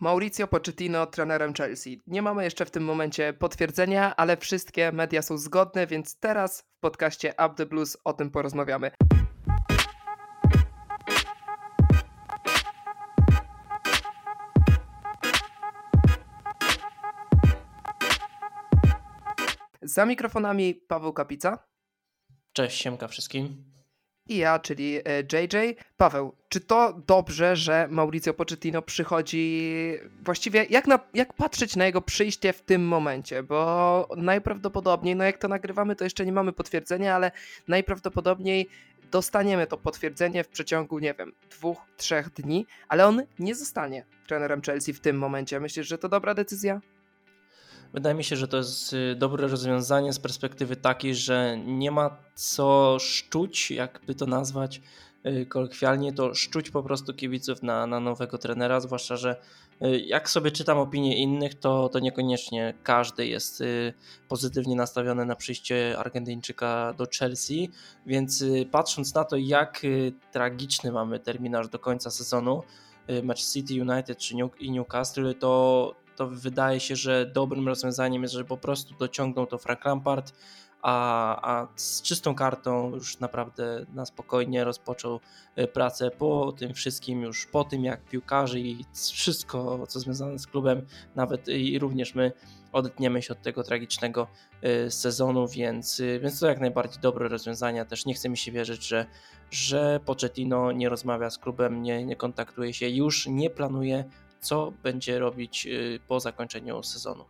Mauricio Pochettino trenerem Chelsea. Nie mamy jeszcze w tym momencie potwierdzenia, ale wszystkie media są zgodne, więc teraz w podcaście Up the Blues o tym porozmawiamy. Za mikrofonami Paweł Kapica. Cześć, siemka wszystkim. I ja, czyli JJ. E, Paweł, czy to dobrze, że Mauricio Pochettino przychodzi właściwie, jak, na, jak patrzeć na jego przyjście w tym momencie? Bo najprawdopodobniej, no jak to nagrywamy, to jeszcze nie mamy potwierdzenia, ale najprawdopodobniej dostaniemy to potwierdzenie w przeciągu, nie wiem, dwóch, trzech dni, ale on nie zostanie trenerem Chelsea w tym momencie. Myślisz, że to dobra decyzja? Wydaje mi się, że to jest y, dobre rozwiązanie z perspektywy takiej, że nie ma co szczuć, jakby to nazwać y, kolokwialnie, to szczuć po prostu kibiców na, na nowego trenera, zwłaszcza, że y, jak sobie czytam opinie innych, to, to niekoniecznie każdy jest pozytywnie nastawiony na przyjście Argentyńczyka do Chelsea, więc patrząc na to, jak tragiczny mamy terminarz do końca sezonu, Match City United czy Newcastle, to to wydaje się, że dobrym rozwiązaniem jest, że po prostu dociągną to Frank Lampard, a, a z czystą kartą już naprawdę na spokojnie rozpoczął e, pracę po tym wszystkim, już po tym jak piłkarzy i wszystko co związane z klubem, nawet i również my odetniemy się od tego tragicznego e, sezonu, więc, e, więc to jak najbardziej dobre rozwiązania. Też nie chce mi się wierzyć, że, że Pochettino nie rozmawia z klubem, nie, nie kontaktuje się, już nie planuje co będzie robić y, po zakończeniu sezonu.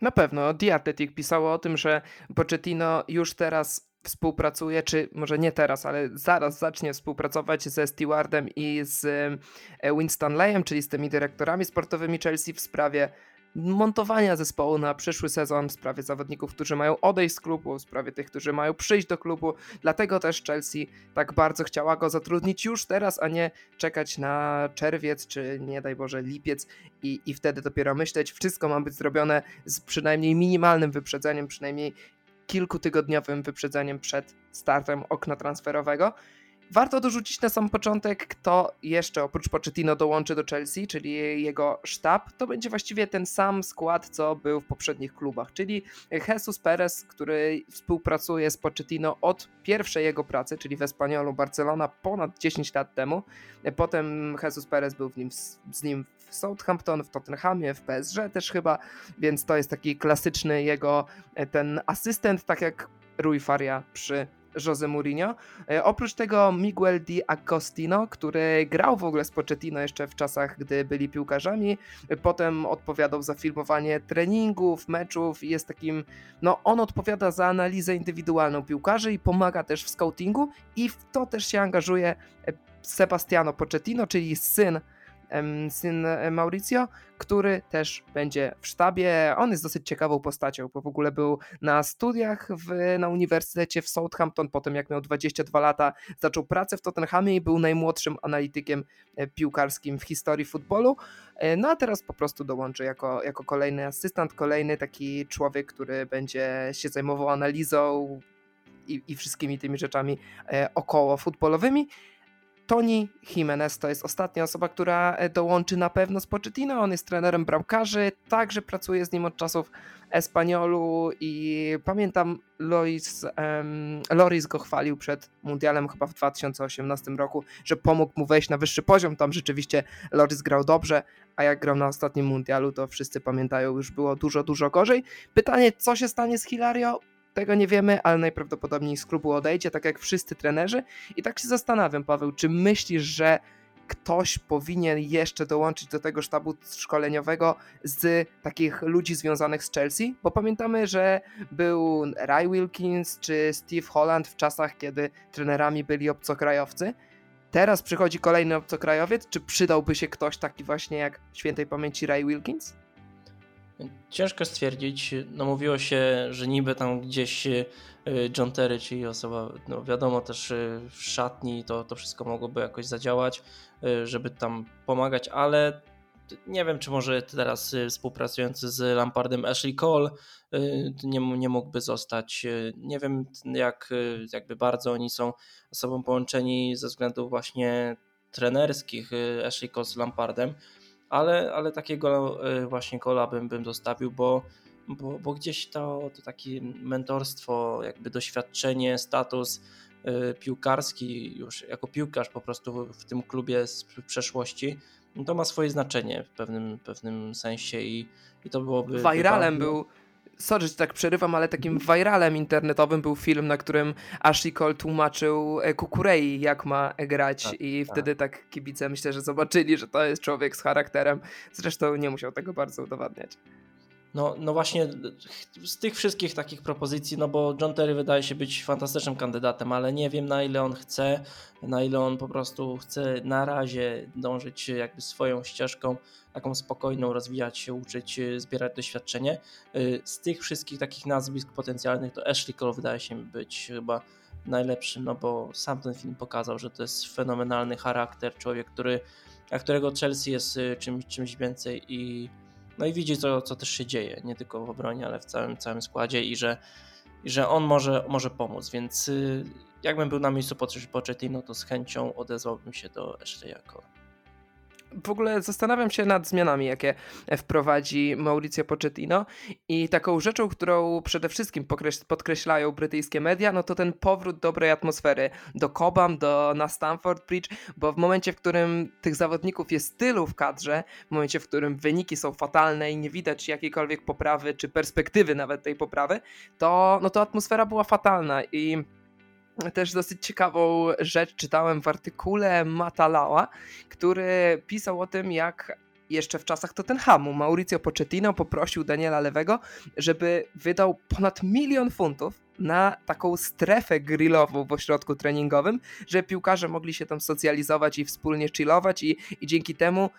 Na pewno. The Athletic pisało o tym, że Pochettino już teraz współpracuje, czy może nie teraz, ale zaraz zacznie współpracować ze Stewardem i z e, Winston Layem, czyli z tymi dyrektorami sportowymi Chelsea w sprawie montowania zespołu na przyszły sezon, w sprawie zawodników, którzy mają odejść z klubu, w sprawie tych, którzy mają przyjść do klubu. Dlatego też Chelsea tak bardzo chciała go zatrudnić już teraz, a nie czekać na czerwiec, czy nie daj Boże lipiec i, i wtedy dopiero myśleć. Wszystko ma być zrobione z przynajmniej minimalnym wyprzedzeniem, przynajmniej kilkutygodniowym wyprzedzeniem przed startem okna transferowego. Warto dorzucić na sam początek, kto jeszcze oprócz Pochettino dołączy do Chelsea, czyli jego sztab. To będzie właściwie ten sam skład, co był w poprzednich klubach, czyli Jesus Perez, który współpracuje z Pochettino od pierwszej jego pracy, czyli w Espaniolu Barcelona ponad 10 lat temu. Potem Jesus Perez był nim, z nim w Southampton, w Tottenhamie, w PSG też chyba, więc to jest taki klasyczny jego ten asystent, tak jak Rui Faria przy Jose Mourinho. E, oprócz tego Miguel Di Agostino, który grał w ogóle z Pochettino jeszcze w czasach, gdy byli piłkarzami. Potem odpowiadał za filmowanie treningów, meczów i jest takim, no on odpowiada za analizę indywidualną piłkarzy i pomaga też w scoutingu i w to też się angażuje e, Sebastiano Pochettino, czyli syn syn e, Mauricio, który też będzie w sztabie. On jest dosyć ciekawą postacią, bo w ogóle był na studiach w, na uniwersytecie w Southampton, potem jak miał 22 lata zaczął pracę w Tottenhamie i był najmłodszym analitykiem e, piłkarskim w historii futbolu. E, no a teraz po prostu dołączy jako, jako kolejny asystent, kolejny taki człowiek, który będzie się zajmował analizą i, i wszystkimi tymi rzeczami około futbolowymi. Toni Jimenez to jest ostatnia osoba, która e, dołączy na pewno z Pochettino. On jest trenerem bramkarzy, także pracuje z nim od czasów Espaniolu i pamiętam Loris, um, Loris go chwalił przed mundialem chyba w 2018 roku, że pomógł mu wejść na wyższy poziom. Tam rzeczywiście Loris grał dobrze, a jak grał na ostatnim mundialu, to wszyscy pamiętają, już było dużo, dużo gorzej. Pytanie, co się stanie z Hilario? Tego nie wiemy, ale najprawdopodobniej z klubu odejdzie, tak jak wszyscy trenerzy. I tak się zastanawiam, Paweł, czy myślisz, że ktoś powinien jeszcze dołączyć do tego sztabu szkoleniowego z takich ludzi związanych z Chelsea? Bo pamiętamy, że był Ray Wilkins czy Steve Holland w czasach, kiedy trenerami byli obcokrajowcy. Teraz przychodzi kolejny obcokrajowiec. Czy przydałby się ktoś taki właśnie jak świętej pamięci Ray Wilkins? Ciężko stwierdzić. No mówiło się, że niby tam gdzieś y, John Terry, czyli osoba, no wiadomo też y, w szatni, to, to wszystko mogłoby jakoś zadziałać, y, żeby tam pomagać, ale nie wiem, czy może teraz współpracujący z Lampardem Ashley Cole nie, nie mógłby zostać. Nie wiem, jak jakby bardzo oni są sobą połączeni ze względów właśnie trenerskich Ashley Cole z Lampardem, ale, ale takiego e, właśnie kola bym, bym zostawił, bo, bo, bo gdzieś to, to takie mentorstwo, jakby doświadczenie, status e, piłkarski, już jako piłkarz po prostu w tym klubie z przeszłości, no to ma swoje znaczenie w pewnym, pewnym sensie i, i to byłoby. Viralem był sorry, że tak przerywam, ale takim viralem internetowym był film, na którym Ashley Cole tłumaczył e, Kukurei, jak ma grać tak, i tak. wtedy tak kibice myślę, że zobaczyli, że to jest człowiek z charakterem. Zresztą nie musiał tego bardzo udowadniać. No, no właśnie z tych wszystkich takich propozycji, no bo John Terry wydaje się być fantastycznym kandydatem, ale nie wiem na ile on chce, na ile on po prostu chce na razie dążyć jakby swoją ścieżką, taką spokojną, rozwijać się, uczyć, zbierać doświadczenie. Y, z tych wszystkich takich nazwisk potencjalnych to Ashley Cole wydaje się być chyba najlepszym, no bo sam ten film pokazał, że to jest fenomenalny charakter, człowiek, który, a którego Chelsea jest y, czymś, czymś więcej i no i widzi, co, co też się dzieje, nie tylko w obronie, ale w całym, całym składzie i że, i że on może, może pomóc, więc y, jakbym był na miejscu Pochettino, to z chęcią odezwałbym się do Ashley jako w ogóle zastanawiam się nad zmianami, jakie wprowadzi Mauricio Pochettino. I taką rzeczą, którą przede wszystkim podkreślają brytyjskie media, no to ten powrót dobrej atmosfery do Cobham, do, na Stamford Bridge, bo w momencie, w którym tych zawodników jest tylu w kadrze, w momencie, w którym wyniki są fatalne i nie widać jakiejkolwiek poprawy, czy perspektywy nawet tej poprawy, to, no to atmosfera była fatalna i też dosyć ciekawą rzecz czytałem w artykule Matalała, który pisał o tym, jak jeszcze w czasach Tottenhamu Mauricio Pochettino poprosił Daniela Lewego, żeby wydał ponad milion funtów na taką strefę grillową w ośrodku treningowym, że piłkarze mogli się tam socjalizować i wspólnie chillować i, i dzięki temu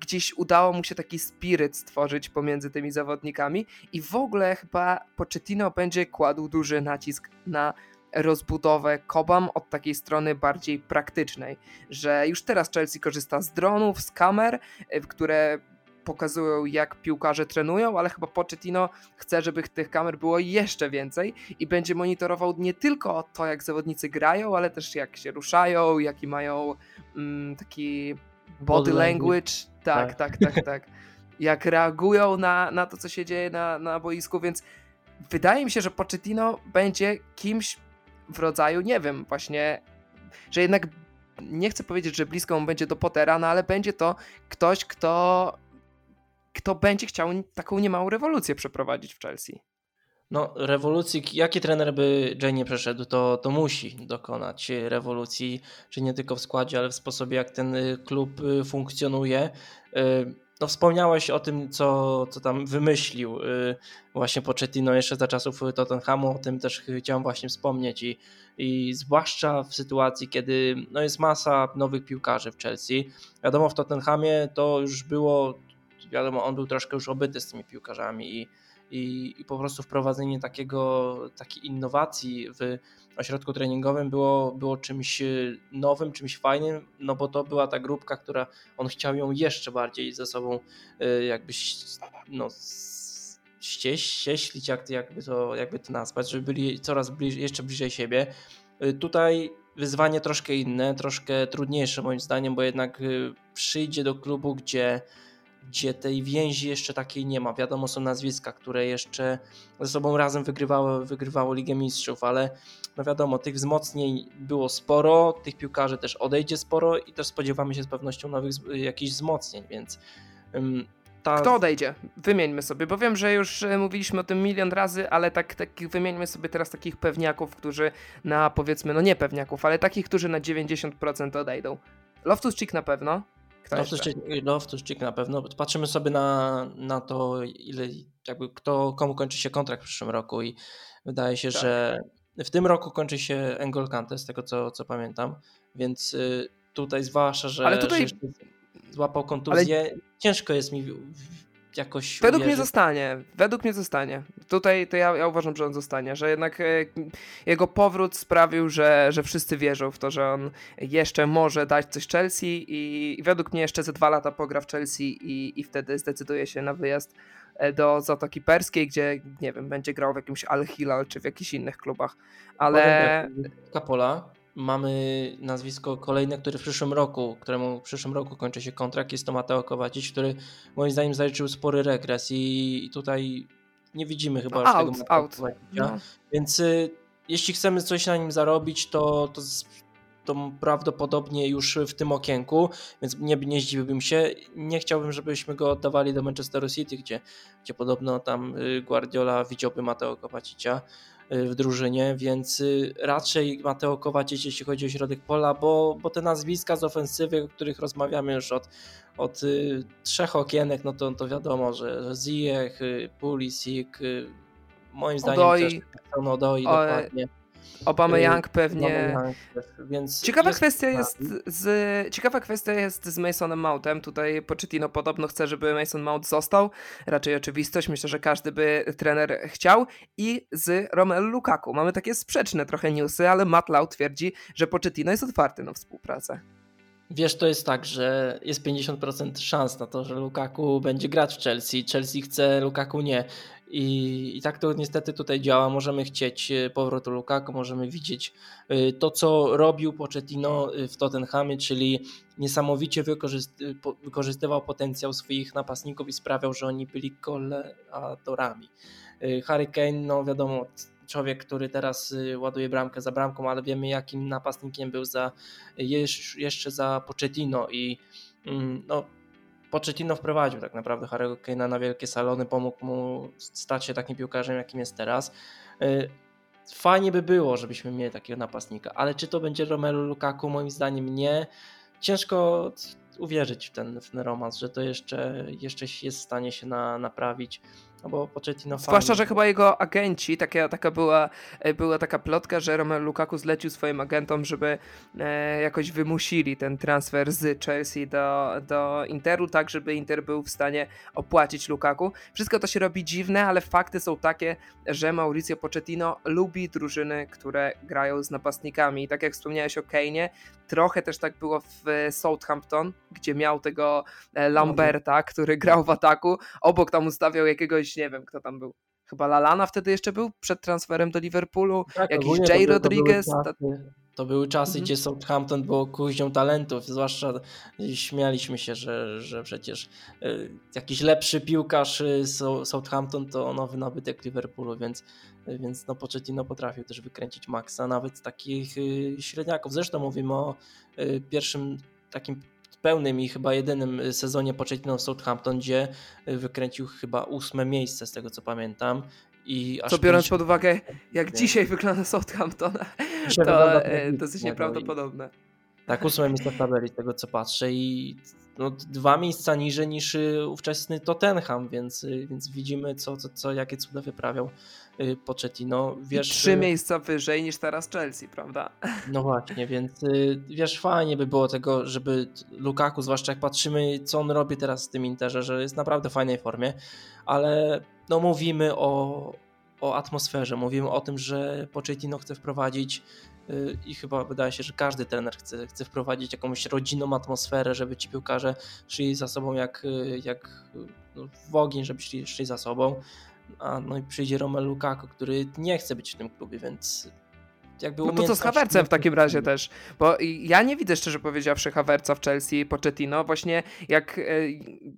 gdzieś udało mu się taki spiryt stworzyć pomiędzy tymi zawodnikami i w ogóle chyba Pochettino będzie kładł duży nacisk na rozbudowę Kobam od takiej strony bardziej praktycznej, że już teraz Chelsea korzysta z dronów, z kamer, e, które pokazują jak piłkarze trenują, ale chyba Pochettino chce, żeby tych kamer było jeszcze więcej i będzie monitorował nie tylko to, jak zawodnicy grają, ale też jak się ruszają, jaki mają mm, taki body, language. Tak, tak, tak, tak, tak. Jak reagują na, na to, co się dzieje na, na boisku, więc wydaje mi się, że Pochettino będzie kimś w rodzaju, nie wiem, właśnie, że jednak nie chcę powiedzieć, że blisko mu będzie do Pottera, no ale będzie to ktoś, kto, kto będzie chciał taką niemałą rewolucję przeprowadzić w Chelsea. No, rewolucji, jaki trener by Jay nie przeszedł, to, to musi dokonać rewolucji, czy nie tylko w składzie, ale w sposobie, jak ten klub funkcjonuje. No wspomniałeś o tym, co, co tam wymyślił y, właśnie Pochettino jeszcze za czasów Tottenhamu, o tym też chciałem właśnie wspomnieć i, i zwłaszcza w sytuacji, kiedy no jest masa nowych piłkarzy w Chelsea. Wiadomo, w Tottenhamie to już było, wiadomo, on był troszkę już obyty z tymi piłkarzami i, i, i po prostu wprowadzenie takiego, takiej innowacji w ośrodku treningowym było, było czymś nowym, czymś fajnym, no bo to była ta grupka, która on chciał ją jeszcze bardziej ze sobą y, jakby no, ścieślić, jak, jakby, to, jakby to nazwać, żeby byli coraz bliżej, jeszcze bliżej siebie. Y, tutaj wyzwanie troszkę inne, troszkę trudniejsze moim zdaniem, bo jednak przyjdzie do klubu, gdzie gdzie tej więzi jeszcze takiej nie ma. Wiadomo, są nazwiska, które jeszcze ze sobą razem wygrywały, wygrywało Ligę Mistrzów, ale no wiadomo, tych wzmocnień było sporo, tych piłkarzy też odejdzie sporo i też spodziewamy się z pewnością nowych jakichś wzmocnień, więc ta... Kto odejdzie? Wymieńmy sobie, bo wiem, że już e, mówiliśmy o tym milion razy, ale tak, tak wymieńmy sobie teraz takich pewniaków, którzy na powiedzmy, no nie pewniaków, ale takich, którzy na 90% odejdą. Loftus-Cheek na pewno, Loftus-Cheek na pewno. Patrzymy sobie na, na to, ile, jakby kto, komu kończy się kontrakt w przyszłym roku i wydaje się, tak. że w tym roku kończy się Engol Kante, z tego co, co pamiętam, więc y, tutaj zwłaszcza, że, Ale tutaj... że złapał kontuzję, Ale... ciężko jest mi jakoś. Według uwierzyć. mnie zostanie. Według mnie zostanie. Tutaj to ja, ja uważam, że on zostanie, że jednak e, jego powrót sprawił, że, że wszyscy wierzą w to, że on jeszcze może dać coś Chelsea i, i według mnie jeszcze ze dwa lata pogra w Chelsea i, i wtedy zdecyduje się na wyjazd e, do Zatoki Perskiej, gdzie nie wiem, będzie grał w jakimś Al Hilal czy w jakichś innych klubach. Ale. Kapola mamy nazwisko kolejne, które w przyszłym roku, któremu w przyszłym roku kończy się kontrakt, jest to Mateo Kowacic, który moim zdaniem zaliczył spory regres i tutaj nie widzimy chyba no, już tego out. No. Więc y, jeśli chcemy coś na nim zarobić, to, to, to prawdopodobnie już w tym okienku, więc nie, nie zdziwiłbym się. Nie chciałbym, żebyśmy go oddawali do Manchesteru City, gdzie, gdzie podobno tam y, Guardiola widziałby Mateo Kowacicia w drużynie, więc y, raczej Mateo Kowacic, jeśli chodzi o środek pola, bo, bo te nazwiska z ofensywy, o których rozmawiamy już od, od trzech okienek, no to, to wiadomo, że Ziyech, Pulisic, moim zdaniem Odoi. też Odoi, dokładnie. Obama Young pewnie. więc ciekawa jest... kwestia jest z ciekawa kwestia jest z Masonem Mountem. Tutaj Pochettino podobno chce, żeby Mason Mount został. Raczej oczywistość. Myślę, że każdy by trener chciał. I z Romelu Lukaku. Mamy takie sprzeczne trochę newsy, ale Matt Lau twierdzi, że Pochettino jest otwarty na współpracę. Wiesz, to jest tak, że jest 50% szans na to, że Lukaku będzie grać w Chelsea. Chelsea chce, Lukaku nie. I, I tak to niestety tutaj działa. Możemy chcieć e, powrotu Lukaku, możemy widzieć e, to, co robił Pochettino e, w Tottenhamie, czyli niesamowicie wykorzystywał potencjał swoich napastników i sprawiał, że oni byli goleadorami. Harry Kane, no wiadomo, człowiek, który teraz ładuje bramkę za bramką, ale wiemy jakim napastnikiem był za, jeszcze za Pochettino i mm, no, Pochettino wprowadził tak naprawdę Harry'ego Kane'a na wielkie salony, pomógł mu stać się takim piłkarzem, jakim jest teraz. Y, fajnie by było, żebyśmy mieli takiego napastnika, ale czy to będzie Romelu Lukaku? Moim zdaniem nie. Ciężko uwierzyć w ten, w ten romans, że to jeszcze, jeszcze jest w stanie się na, naprawić. No bo Pochettino Zwłaszcza, że chyba jego agenci, taka, taka była, e, była taka plotka, że Romelu Lukaku zlecił swoim agentom, żeby e, jakoś wymusili ten transfer z Chelsea do, do Interu, tak żeby Inter był w stanie opłacić Lukaku. Wszystko to się robi dziwne, ale fakty są takie, że Mauricio Pochettino lubi drużyny, które grają z napastnikami. I tak jak wspomniałeś o Kane'ie, trochę też tak było w Southampton, gdzie miał tego e, Lamberta, który grał w ataku, obok tam ustawiał jakiegoś, nie wiem kto tam był, chyba Lalana wtedy jeszcze był przed transferem do Liverpoolu, tak, jakiś Jay Rodriguez. To, to były czasy, mhm. gdzie Southampton było kuźnią talentów, zwłaszcza śmialiśmy się, że, że przecież y, jakiś lepszy piłkarz y, Southampton to nowy nabytek Liverpoolu, więc, y, więc no Pochettino potrafił też wykręcić Maxa, nawet takich średniaków. Zresztą mówimy o pierwszym takim pełnym i chyba jedynym sezonie Pochettino w Southampton, gdzie wykręcił chyba ósme miejsce z tego co pamiętam. I co biorąc pod uwagę, jak dzisiaj wygląda Southampton, to e, dosyć nieprawdopodobne. Tak, ósme miejsce w tabeli, z tego co patrzę i no, dwa miejsca niżej niż y, ówczesny Tottenham, więc, y, więc widzimy, co, co, co, jakie cuda wyprawiał y, Pochettino. Wiesz, I trzy miejsca wyżej niż teraz Chelsea, prawda? No właśnie, więc wiesz, fajnie by było tego, żeby Lukaku, zwłaszcza jak patrzymy, co on robi teraz w tym Interze, że jest naprawdę w fajnej formie, ale no mówimy o, o atmosferze, mówimy o tym, że Pochettino chce wprowadzić y, i chyba wydaje się, że każdy trener chce, chce wprowadzić jakąś rodzinną atmosferę, żeby ci piłkarze szli za sobą jak, y, jak no, w ogień, żeby szli, szli za sobą. A no i przyjdzie Romelu Lukaku, który nie chce być w tym klubie, więc jakby No to co z Havercem w takim razie też? Bo ja nie widzę szczerze powiedziawszy Haverca w Chelsea i Pochettino. Właśnie jak e,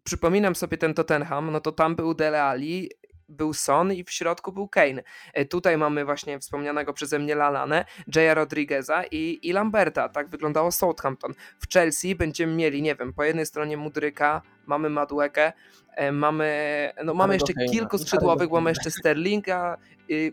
przypominam sobie ten Tottenham, no to tam był Dele Alli był Son i w środku był Kane. E, tutaj mamy właśnie wspomnianego przeze mnie Lalane, Jaya Rodrigueza i, i Lamberta. Tak wyglądało Southampton. W Chelsea będziemy mieli, nie wiem, po jednej stronie Mudryka, mamy Maduekę, e, mamy, no mamy jeszcze kilku skrzydłowych, mamy jeszcze Sterlinga.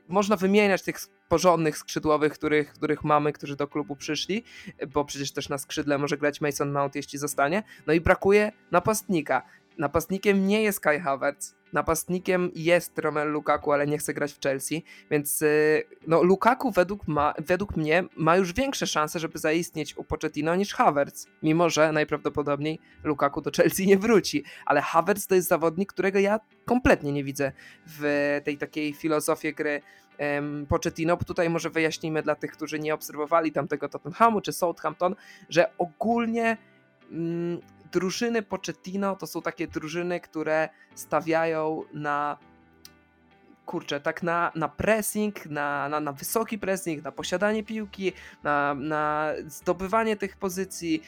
Można wymieniać tych porządnych skrzydłowych, których, których mamy, którzy do klubu przyszli, bo przecież też na skrzydle może grać Mason Mount, jeśli zostanie. No i brakuje napastnika. Napastnikiem nie jest Kai Havertz, napastnikiem jest Romelu Lukaku, ale nie chce grać w Chelsea, więc y, no, Lukaku według, ma, według mnie ma już większe szanse, żeby zaistnieć u Pochettino niż Havertz, mimo że najprawdopodobniej Lukaku do Chelsea nie wróci, ale Havertz to jest zawodnik, którego ja kompletnie nie widzę w tej takiej filozofii gry um, Pochettino. Tutaj może wyjaśnijmy dla tych, którzy nie obserwowali tamtego Tottenhamu czy Southampton, że ogólnie mm, drużyny Pochettino to są takie drużyny, które stawiają na kurczę, tak na, na pressing, na, na, na wysoki pressing, na posiadanie piłki, na, na zdobywanie tych pozycji.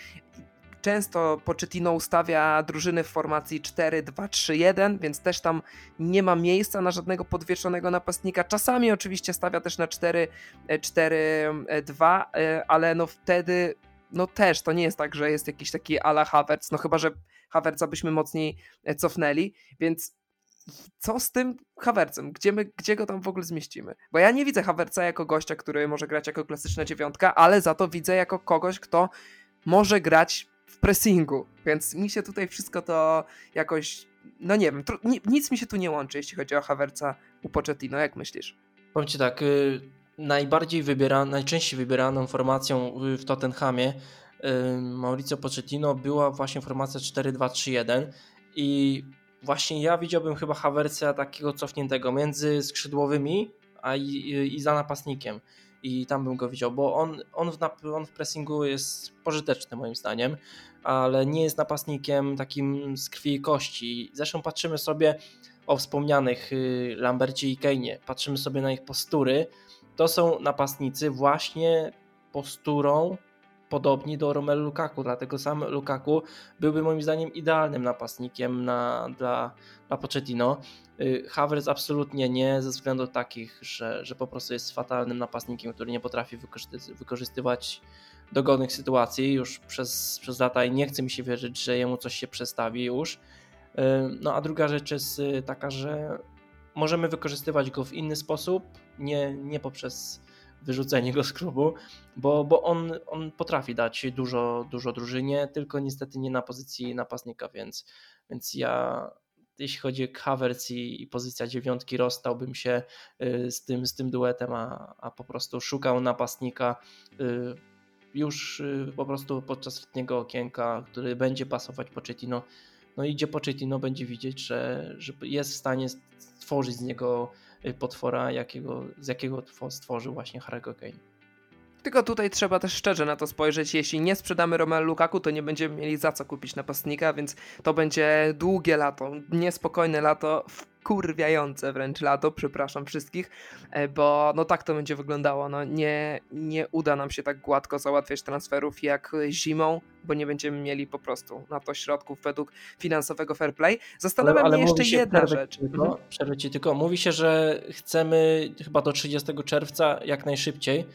Często Pochettino ustawia drużyny w formacji 4-2-3-1, więc też tam nie ma miejsca na żadnego podwieszonego napastnika. Czasami oczywiście stawia też na 4-4-2, ale no wtedy no też to nie jest tak, że jest jakiś taki ala Havertz, no chyba, że Havertza byśmy mocniej cofnęli, więc co z tym Havertzem? Gdzie, my, gdzie go tam w ogóle zmieścimy? Bo ja nie widzę Havertza jako gościa, który może grać jako klasyczna dziewiątka, ale za to widzę jako kogoś, kto może grać w pressingu, więc mi się tutaj wszystko to jakoś, no nie wiem, nic mi się tu nie łączy, jeśli chodzi o Havertza u Pochettino, jak myślisz? Powiem Ci tak, y, najbardziej wybieraną, najczęściej wybieraną formacją w Tottenhamie Mauricio Pochettino była właśnie formacja 4-2-3-1 i właśnie ja widziałbym chyba Havertza takiego cofniętego między skrzydłowymi a i, i za napastnikiem i tam bym go widział, bo on, on, w, on w pressingu jest pożyteczny moim zdaniem, ale nie jest napastnikiem takim z krwi i kości. Zresztą patrzymy sobie o wspomnianych y, Lambercie i Kane, patrzymy sobie na ich postury, to są napastnicy właśnie posturą podobni do Romelu Lukaku, dlatego sam Lukaku byłby moim zdaniem idealnym napastnikiem na, dla, dla Pochettino. Y, Havertz absolutnie nie, ze względów takich, że, że po prostu jest fatalnym napastnikiem, który nie potrafi wykorzystywać dogodnych sytuacji już przez, przez lata i nie chce mi się wierzyć, że jemu coś się przestawi już. Y, no a druga rzecz jest y, taka, że możemy wykorzystywać go w inny sposób, nie, nie poprzez wyrzucenie go z klubu, bo, bo on, on potrafi dać dużo, dużo drużynie, tylko niestety nie na pozycji napastnika, więc, więc ja jeśli chodzi o Havertz i, i pozycja dziewiątki, rozstałbym się y, z tym, z tym duetem, a, a po prostu szukał napastnika y, już y, po prostu podczas letniego okienka, który będzie pasować Pochettino. No idzie Pochettino, będzie widzieć, że, że jest w stanie stworzyć z niego potwora, jakiego, z jakiego stworzył właśnie Harry'ego Kane. Tylko tutaj trzeba też szczerze na to spojrzeć. Jeśli nie sprzedamy Romelu Lukaku, to nie będziemy mieli za co kupić napastnika, więc to będzie długie lato, niespokojne lato, wkurwiające wręcz lato, przepraszam wszystkich, e, bo no tak to będzie wyglądało. No nie, nie uda nam się tak gładko załatwiać transferów jak zimą, bo nie będziemy mieli po prostu na to środków według finansowego fair play. Zastanawiam mnie jeszcze jedna rzecz. Tylko, mhm. Przerwę ci tylko. Mówi się, że chcemy chyba do 30 czerwca jak najszybciej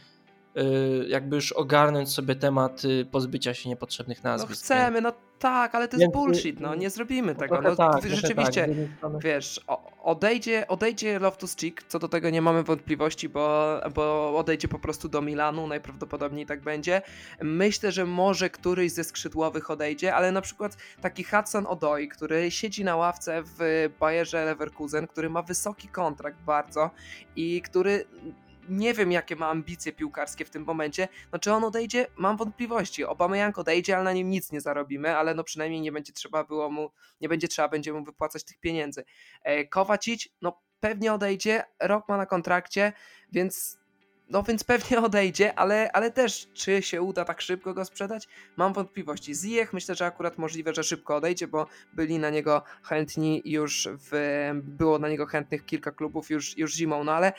jakby już ogarnąć sobie temat y, pozbycia się niepotrzebnych nazwisk. No chcemy, no tak, ale to jest bullshit, no nie zrobimy tego. No, tak, rzeczywiście, tak, wiesz, odejdzie, odejdzie Loftus Cheek, co do tego nie mamy wątpliwości, bo, bo odejdzie po prostu do Milanu, najprawdopodobniej tak będzie. Myślę, że może któryś ze skrzydłowych odejdzie, ale na przykład taki Hudson Odoi, który siedzi na ławce w Bayerze Leverkusen, który ma wysoki kontrakt bardzo i który nie wiem, jakie ma ambicje piłkarskie w tym momencie. No czy on odejdzie? Mam wątpliwości. Jank odejdzie, ale na nim nic nie zarobimy, ale no przynajmniej nie będzie trzeba było mu, nie będzie trzeba będzie mu wypłacać tych pieniędzy. E, Kowacic, no pewnie odejdzie, rok ma na kontrakcie, więc no więc pewnie odejdzie, ale, ale też czy się uda tak szybko go sprzedać? Mam wątpliwości. Ziyech myślę, że akurat możliwe, że szybko odejdzie, bo byli na niego chętni już w, było na niego chętnych kilka klubów już, już zimą, no ale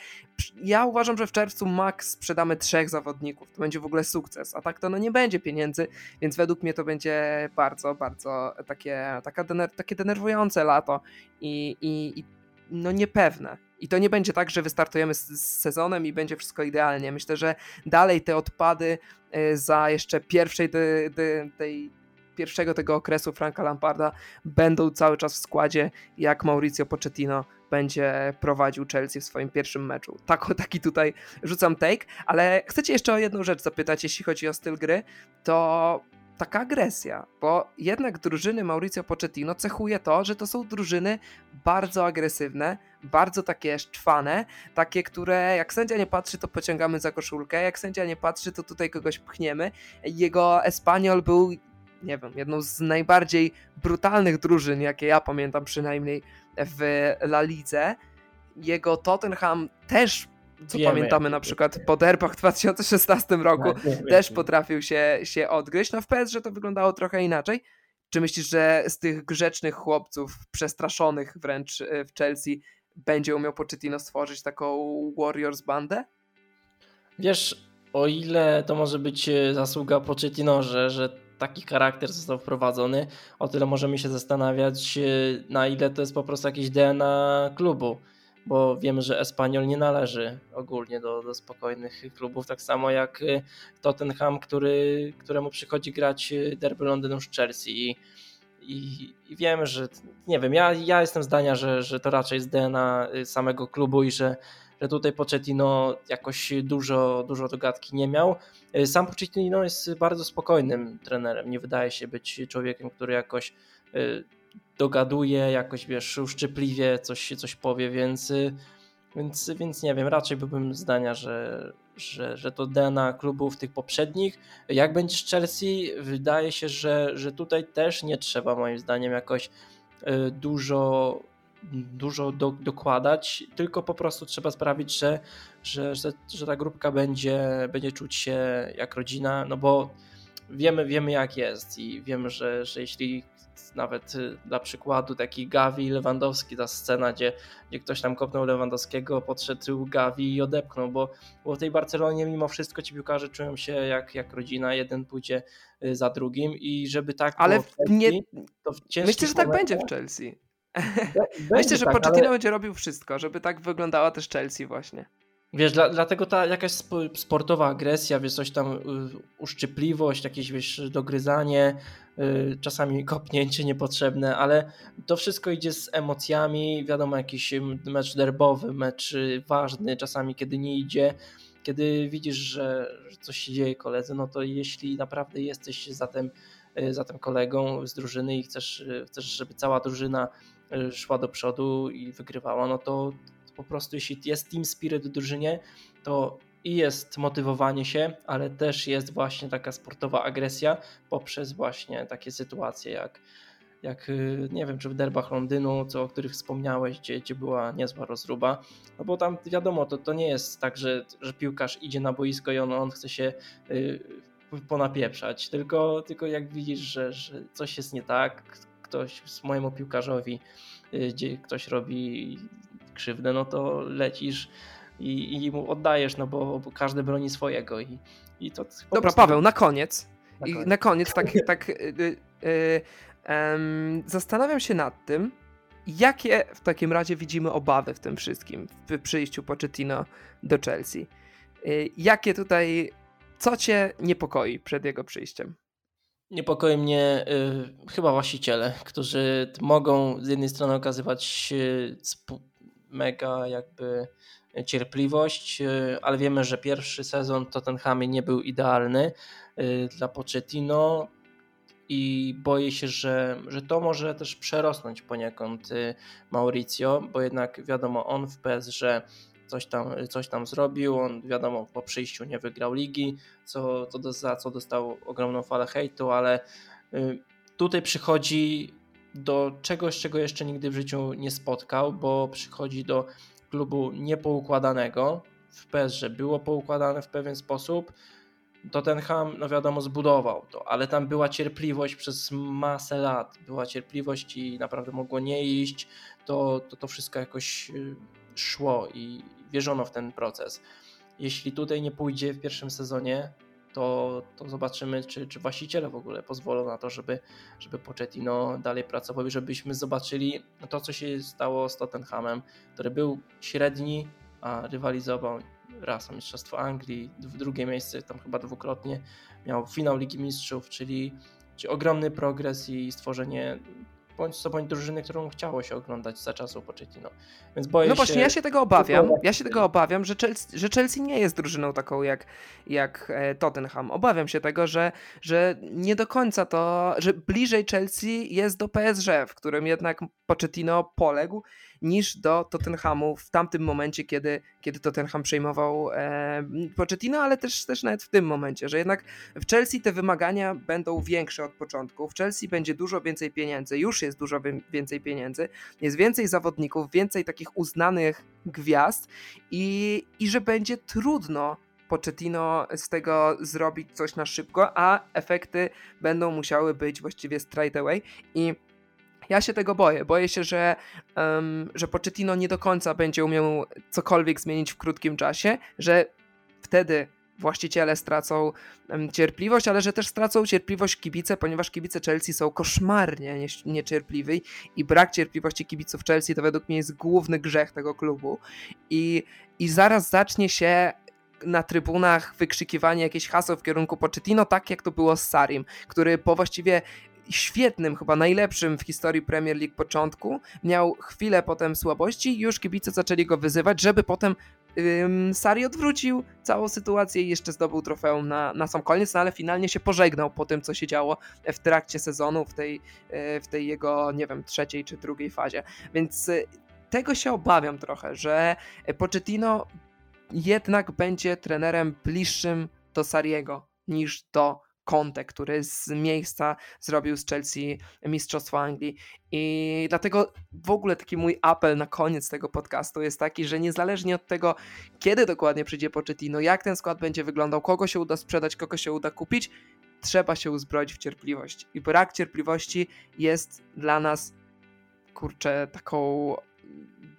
ja uważam, że w czerwcu max sprzedamy trzech zawodników. To będzie w ogóle sukces, a tak to no nie będzie pieniędzy, więc według mnie to będzie bardzo, bardzo takie, taka dener takie denerwujące lato i, i, i no niepewne. I to nie będzie tak, że wystartujemy z, z, sezonem i będzie wszystko idealnie. Myślę, że dalej te odpady e, za jeszcze pierwszej tej pierwszego tego okresu Franka Lamparda będą cały czas w składzie, jak Mauricio Pochettino będzie prowadził Chelsea w swoim pierwszym meczu. Tak, taki tutaj rzucam take, ale chcecie jeszcze o jedną rzecz zapytać, jeśli chodzi o styl gry, to taka agresja, bo jednak drużyny Mauricio Pochettino cechuje to, że to są drużyny bardzo agresywne, bardzo takie szczwane, takie, które jak sędzia nie patrzy, to pociągamy za koszulkę, jak sędzia nie patrzy, to tutaj kogoś pchniemy. Jego Espanyol był, nie wiem, jedną z najbardziej brutalnych drużyn, jakie ja pamiętam przynajmniej w La Lidze. Jego Tottenham też co Wiemy, pamiętamy na przykład po derbach w 2016 roku, tak, też potrafił się, się odgryźć. No w PSG to wyglądało trochę inaczej. Czy myślisz, że z tych grzecznych chłopców, przestraszonych wręcz e, w Chelsea, będzie umiał Pochettino stworzyć taką Warriors bandę? Wiesz, o ile to może być e, zasługa Pochettino, że, że taki charakter został wprowadzony, o tyle możemy się zastanawiać, e, na ile to jest po prostu jakieś DNA klubu, bo wiemy, że Espanyol nie należy ogólnie do, do spokojnych klubów, tak samo jak e, Tottenham, który, któremu przychodzi grać derby Londynu z Chelsea i, i, i że nie wiem, ja, ja jestem zdania, że, że to raczej jest DNA samego klubu i że że tutaj Pochettino jakoś dużo, dużo do gadki nie miał. Sam Pochettino jest bardzo spokojnym trenerem, nie wydaje się być człowiekiem, który jakoś dogaduje, jakoś wiesz, uszczypliwie coś, coś powie, więc, e, więc, więc nie wiem, raczej byłbym zdania, że, że, że to DNA klubów tych poprzednich. Jak będzie z Chelsea, wydaje się, że, że tutaj też nie trzeba moim zdaniem jakoś dużo dużo do, dokładać, tylko po prostu trzeba sprawić, że, że, że, że ta grupka będzie, będzie czuć się jak rodzina, no bo wiemy, wiemy jak jest i wiemy, że, że jeśli nawet y, dla przykładu taki Gavi Lewandowski, ta scena, gdzie, gdzie ktoś tam kopnął Lewandowskiego, podszedł Gavi i odepchnął, bo, bo w tej Barcelonie mimo wszystko ci piłkarze czują się jak, jak rodzina, jeden pójdzie y, za drugim i żeby tak Ale Chelsea, nie, myślę, że tak będzie w Chelsea. Myślę, że tak, Pochettino ale... będzie robił wszystko, żeby tak wyglądała też Chelsea właśnie. Wiesz, dla, dlatego ta jakaś sportowa agresja, wiesz, coś tam, y, uszczypliwość, jakieś, wiesz, dogryzanie, y, czasami kopnięcie niepotrzebne, ale to wszystko idzie z emocjami, wiadomo, jakiś mecz derbowy, mecz y, ważny, czasami kiedy nie idzie, kiedy widzisz, że, coś się dzieje koledzy, no to jeśli naprawdę jesteś za tym, za tym kolegą z drużyny i chcesz, chcesz, żeby cała drużyna Y, szła do przodu i wygrywała, no to po prostu jeśli jest team spirit w drużynie, to i jest motywowanie się, ale też jest właśnie taka sportowa agresja poprzez właśnie takie sytuacje jak, jak y, nie wiem, czy w derbach Londynu, co, o których wspomniałeś, gdzie, gdzie była niezła rozruba, no bo tam wiadomo, to, to nie jest tak, że, że piłkarz idzie na boisko i on, on chce się y, ponapieprzać, tylko, tylko jak widzisz, że, że coś jest nie tak, ktoś z mojemu piłkarzowi, y, gdzie ktoś robi krzywdę, no to lecisz i, i mu oddajesz, no bo, bo każdy broni swojego. I, i to Dobra, prostu... Paweł, na koniec. Na koniec, I na koniec tak, tak yy, yy, zastanawiam się nad tym, jakie w takim razie widzimy obawy w tym wszystkim, w przyjściu Pochettino do Chelsea. Yy, jakie tutaj, co cię niepokoi przed jego przyjściem? Niepokoi mnie y, chyba właściciele, którzy mogą z jednej strony okazywać mega jakby cierpliwość, y, ale wiemy, że pierwszy sezon Tottenhamie nie był idealny y, dla Pochettino i boję się, że, że to może też przerosnąć poniekąd y, Mauricio, bo jednak wiadomo, on w PSG coś tam, coś tam zrobił. On wiadomo, po przyjściu nie wygrał ligi, co, co do, za co dostał ogromną falę hejtu, ale tutaj przychodzi do czegoś, czego jeszcze nigdy w życiu nie spotkał, bo przychodzi do klubu niepoukładanego. W PSG było poukładane w pewien sposób. Tottenham, no wiadomo, zbudował to, ale tam była cierpliwość przez masę lat. Była cierpliwość i naprawdę mogło nie iść. To to, to wszystko jakoś y, szło i wierzono w ten proces. Jeśli tutaj nie pójdzie w pierwszym sezonie, to, to zobaczymy, czy, czy właściciele w ogóle pozwolą na to, żeby, żeby Pochettino dalej pracował żebyśmy zobaczyli to, co się stało z Tottenhamem, który był średni, a rywalizował raz o Mistrzostwo Anglii, w drugie miejsce tam chyba dwukrotnie miał finał Ligi Mistrzów, czyli, czyli ogromny progres i stworzenie bądź co bądź drużyny, którą chciało się oglądać za czasów Pochettino. Więc boję no właśnie, się... ja się tego obawiam. Ja się tego obawiam, że Chelsea, że Chelsea nie jest drużyną taką jak, jak e, Tottenham. Obawiam się tego, że, że nie do końca to, że bliżej Chelsea jest do PSG, w którym jednak Pochettino poległ niż do Tottenhamu w tamtym momencie, kiedy, kiedy Tottenham przejmował e, Pochettino, ale też, też nawet w tym momencie, że jednak w Chelsea te wymagania będą większe od początku. W Chelsea będzie dużo więcej pieniędzy, już jest dużo więcej pieniędzy, jest więcej zawodników, więcej takich uznanych gwiazd i, i że będzie trudno Pochettino z tego zrobić coś na szybko, a efekty będą musiały być właściwie straight away i Ja się tego boję. Boję się, że, um, że Pochettino nie do końca będzie umiał cokolwiek zmienić w krótkim czasie, że wtedy właściciele stracą cierpliwość, ale że też stracą cierpliwość kibice, ponieważ kibice Chelsea są koszmarnie niecierpliwi i brak cierpliwości kibiców Chelsea to według mnie jest główny grzech tego klubu i, i zaraz zacznie się na trybunach wykrzykiwanie jakichś haseł w kierunku Pochettino, tak jak to było z Sarim, który po właściwie świetnym, chyba najlepszym w historii Premier League początku, miał chwilę potem słabości i już kibice zaczęli go wyzywać, żeby potem ym, Sari odwrócił całą sytuację i jeszcze zdobył trofeum na, na sam koniec, no ale finalnie się pożegnał po tym, co się działo w trakcie sezonu, w tej, e, w tej jego, nie wiem, trzeciej czy drugiej fazie. Więc e, tego się obawiam trochę, że Pochettino jednak będzie trenerem bliższym do Sariego niż do Conte, który z miejsca zrobił z Chelsea Mistrzostwo Anglii. I dlatego w ogóle taki mój apel na koniec tego podcastu jest taki, że niezależnie od tego, kiedy dokładnie przyjdzie Pochettino, jak ten skład będzie wyglądał, kogo się uda sprzedać, kogo się uda kupić, trzeba się uzbroić w cierpliwość. I brak cierpliwości jest dla nas, kurczę, taką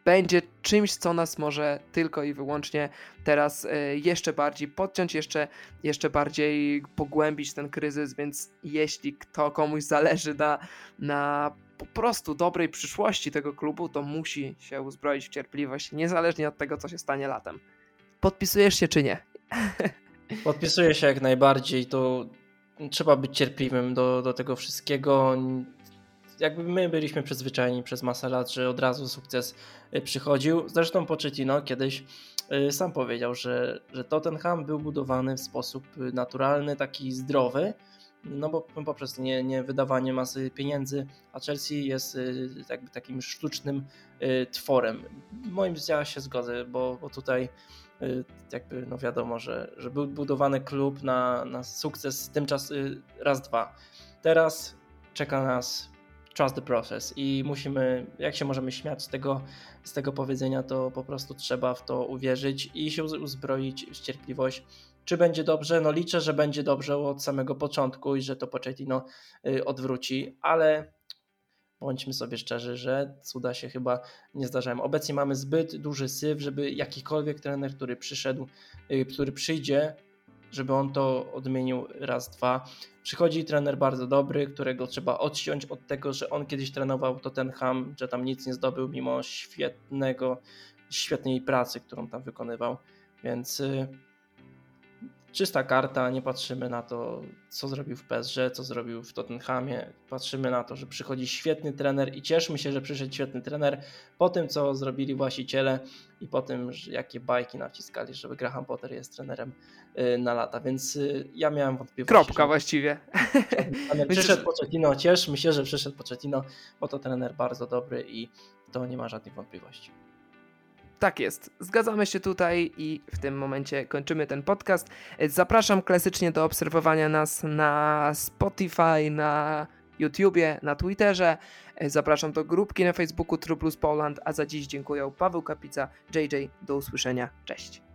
będzie czymś, co nas może tylko i wyłącznie teraz e, jeszcze bardziej podciąć, jeszcze, jeszcze bardziej pogłębić ten kryzys, więc jeśli kto komuś zależy na, na po prostu dobrej przyszłości tego klubu, to musi się uzbroić w cierpliwość, niezależnie od tego, co się stanie latem. Podpisujesz się czy nie? Podpisuję się jak najbardziej. To trzeba być cierpliwym do, do tego wszystkiego jakby my byliśmy przyzwyczajeni przez masę lat, że od razu sukces y, przychodził. Zresztą Pochettino kiedyś y, sam powiedział, że, że Tottenham był budowany w sposób y, naturalny, taki zdrowy, no bo poprzez nie, nie wydawanie masy pieniędzy, a Chelsea jest jakby takim sztucznym tworem. Moim zdaniem ja się zgodzę, bo, bo tutaj jakby no wiadomo, że, że był budowany klub na, na sukces tymczas raz, dwa. Teraz czeka nas trust the process i musimy, jak się możemy śmiać z tego, z tego powiedzenia, to po prostu trzeba w to uwierzyć i się uzbroić w cierpliwość. Czy będzie dobrze? No liczę, że będzie dobrze od samego początku i że to Pochettino y, odwróci, ale bądźmy sobie szczerzy, że cuda się chyba nie zdarzają. Obecnie mamy zbyt duży syf, żeby jakikolwiek trener, który przyszedł, y, który przyjdzie, żeby on to odmienił raz, dwa. Przychodzi trener bardzo dobry, którego trzeba odciąć od tego, że on kiedyś trenował Tottenham, że tam nic nie zdobył mimo świetnego, świetnej pracy, którą tam wykonywał. Więc y, czysta karta, nie patrzymy na to, co zrobił w PSG, co zrobił w Tottenhamie. Patrzymy na to, że przychodzi świetny trener i cieszmy się, że przyszedł świetny trener po tym, co zrobili właściciele i po tym, jakie bajki naciskali, żeby Graham Potter jest trenerem y, na lata. Więc y, ja miałem wątpliwości. Kropka że... właściwie. Przyszedł Pochettino, cieszmy się, że przyszedł Pochettino, bo to trener bardzo dobry i to nie ma żadnych wątpliwości. Tak jest. Zgadzamy się tutaj i w tym momencie kończymy ten podcast. Zapraszam klasycznie do obserwowania nas na Spotify, na YouTubie, na Twitterze. Zapraszam do grupki na Facebooku True Plus Poland, a za dziś dziękuję Paweł Kapica, JJ. Do usłyszenia. Cześć.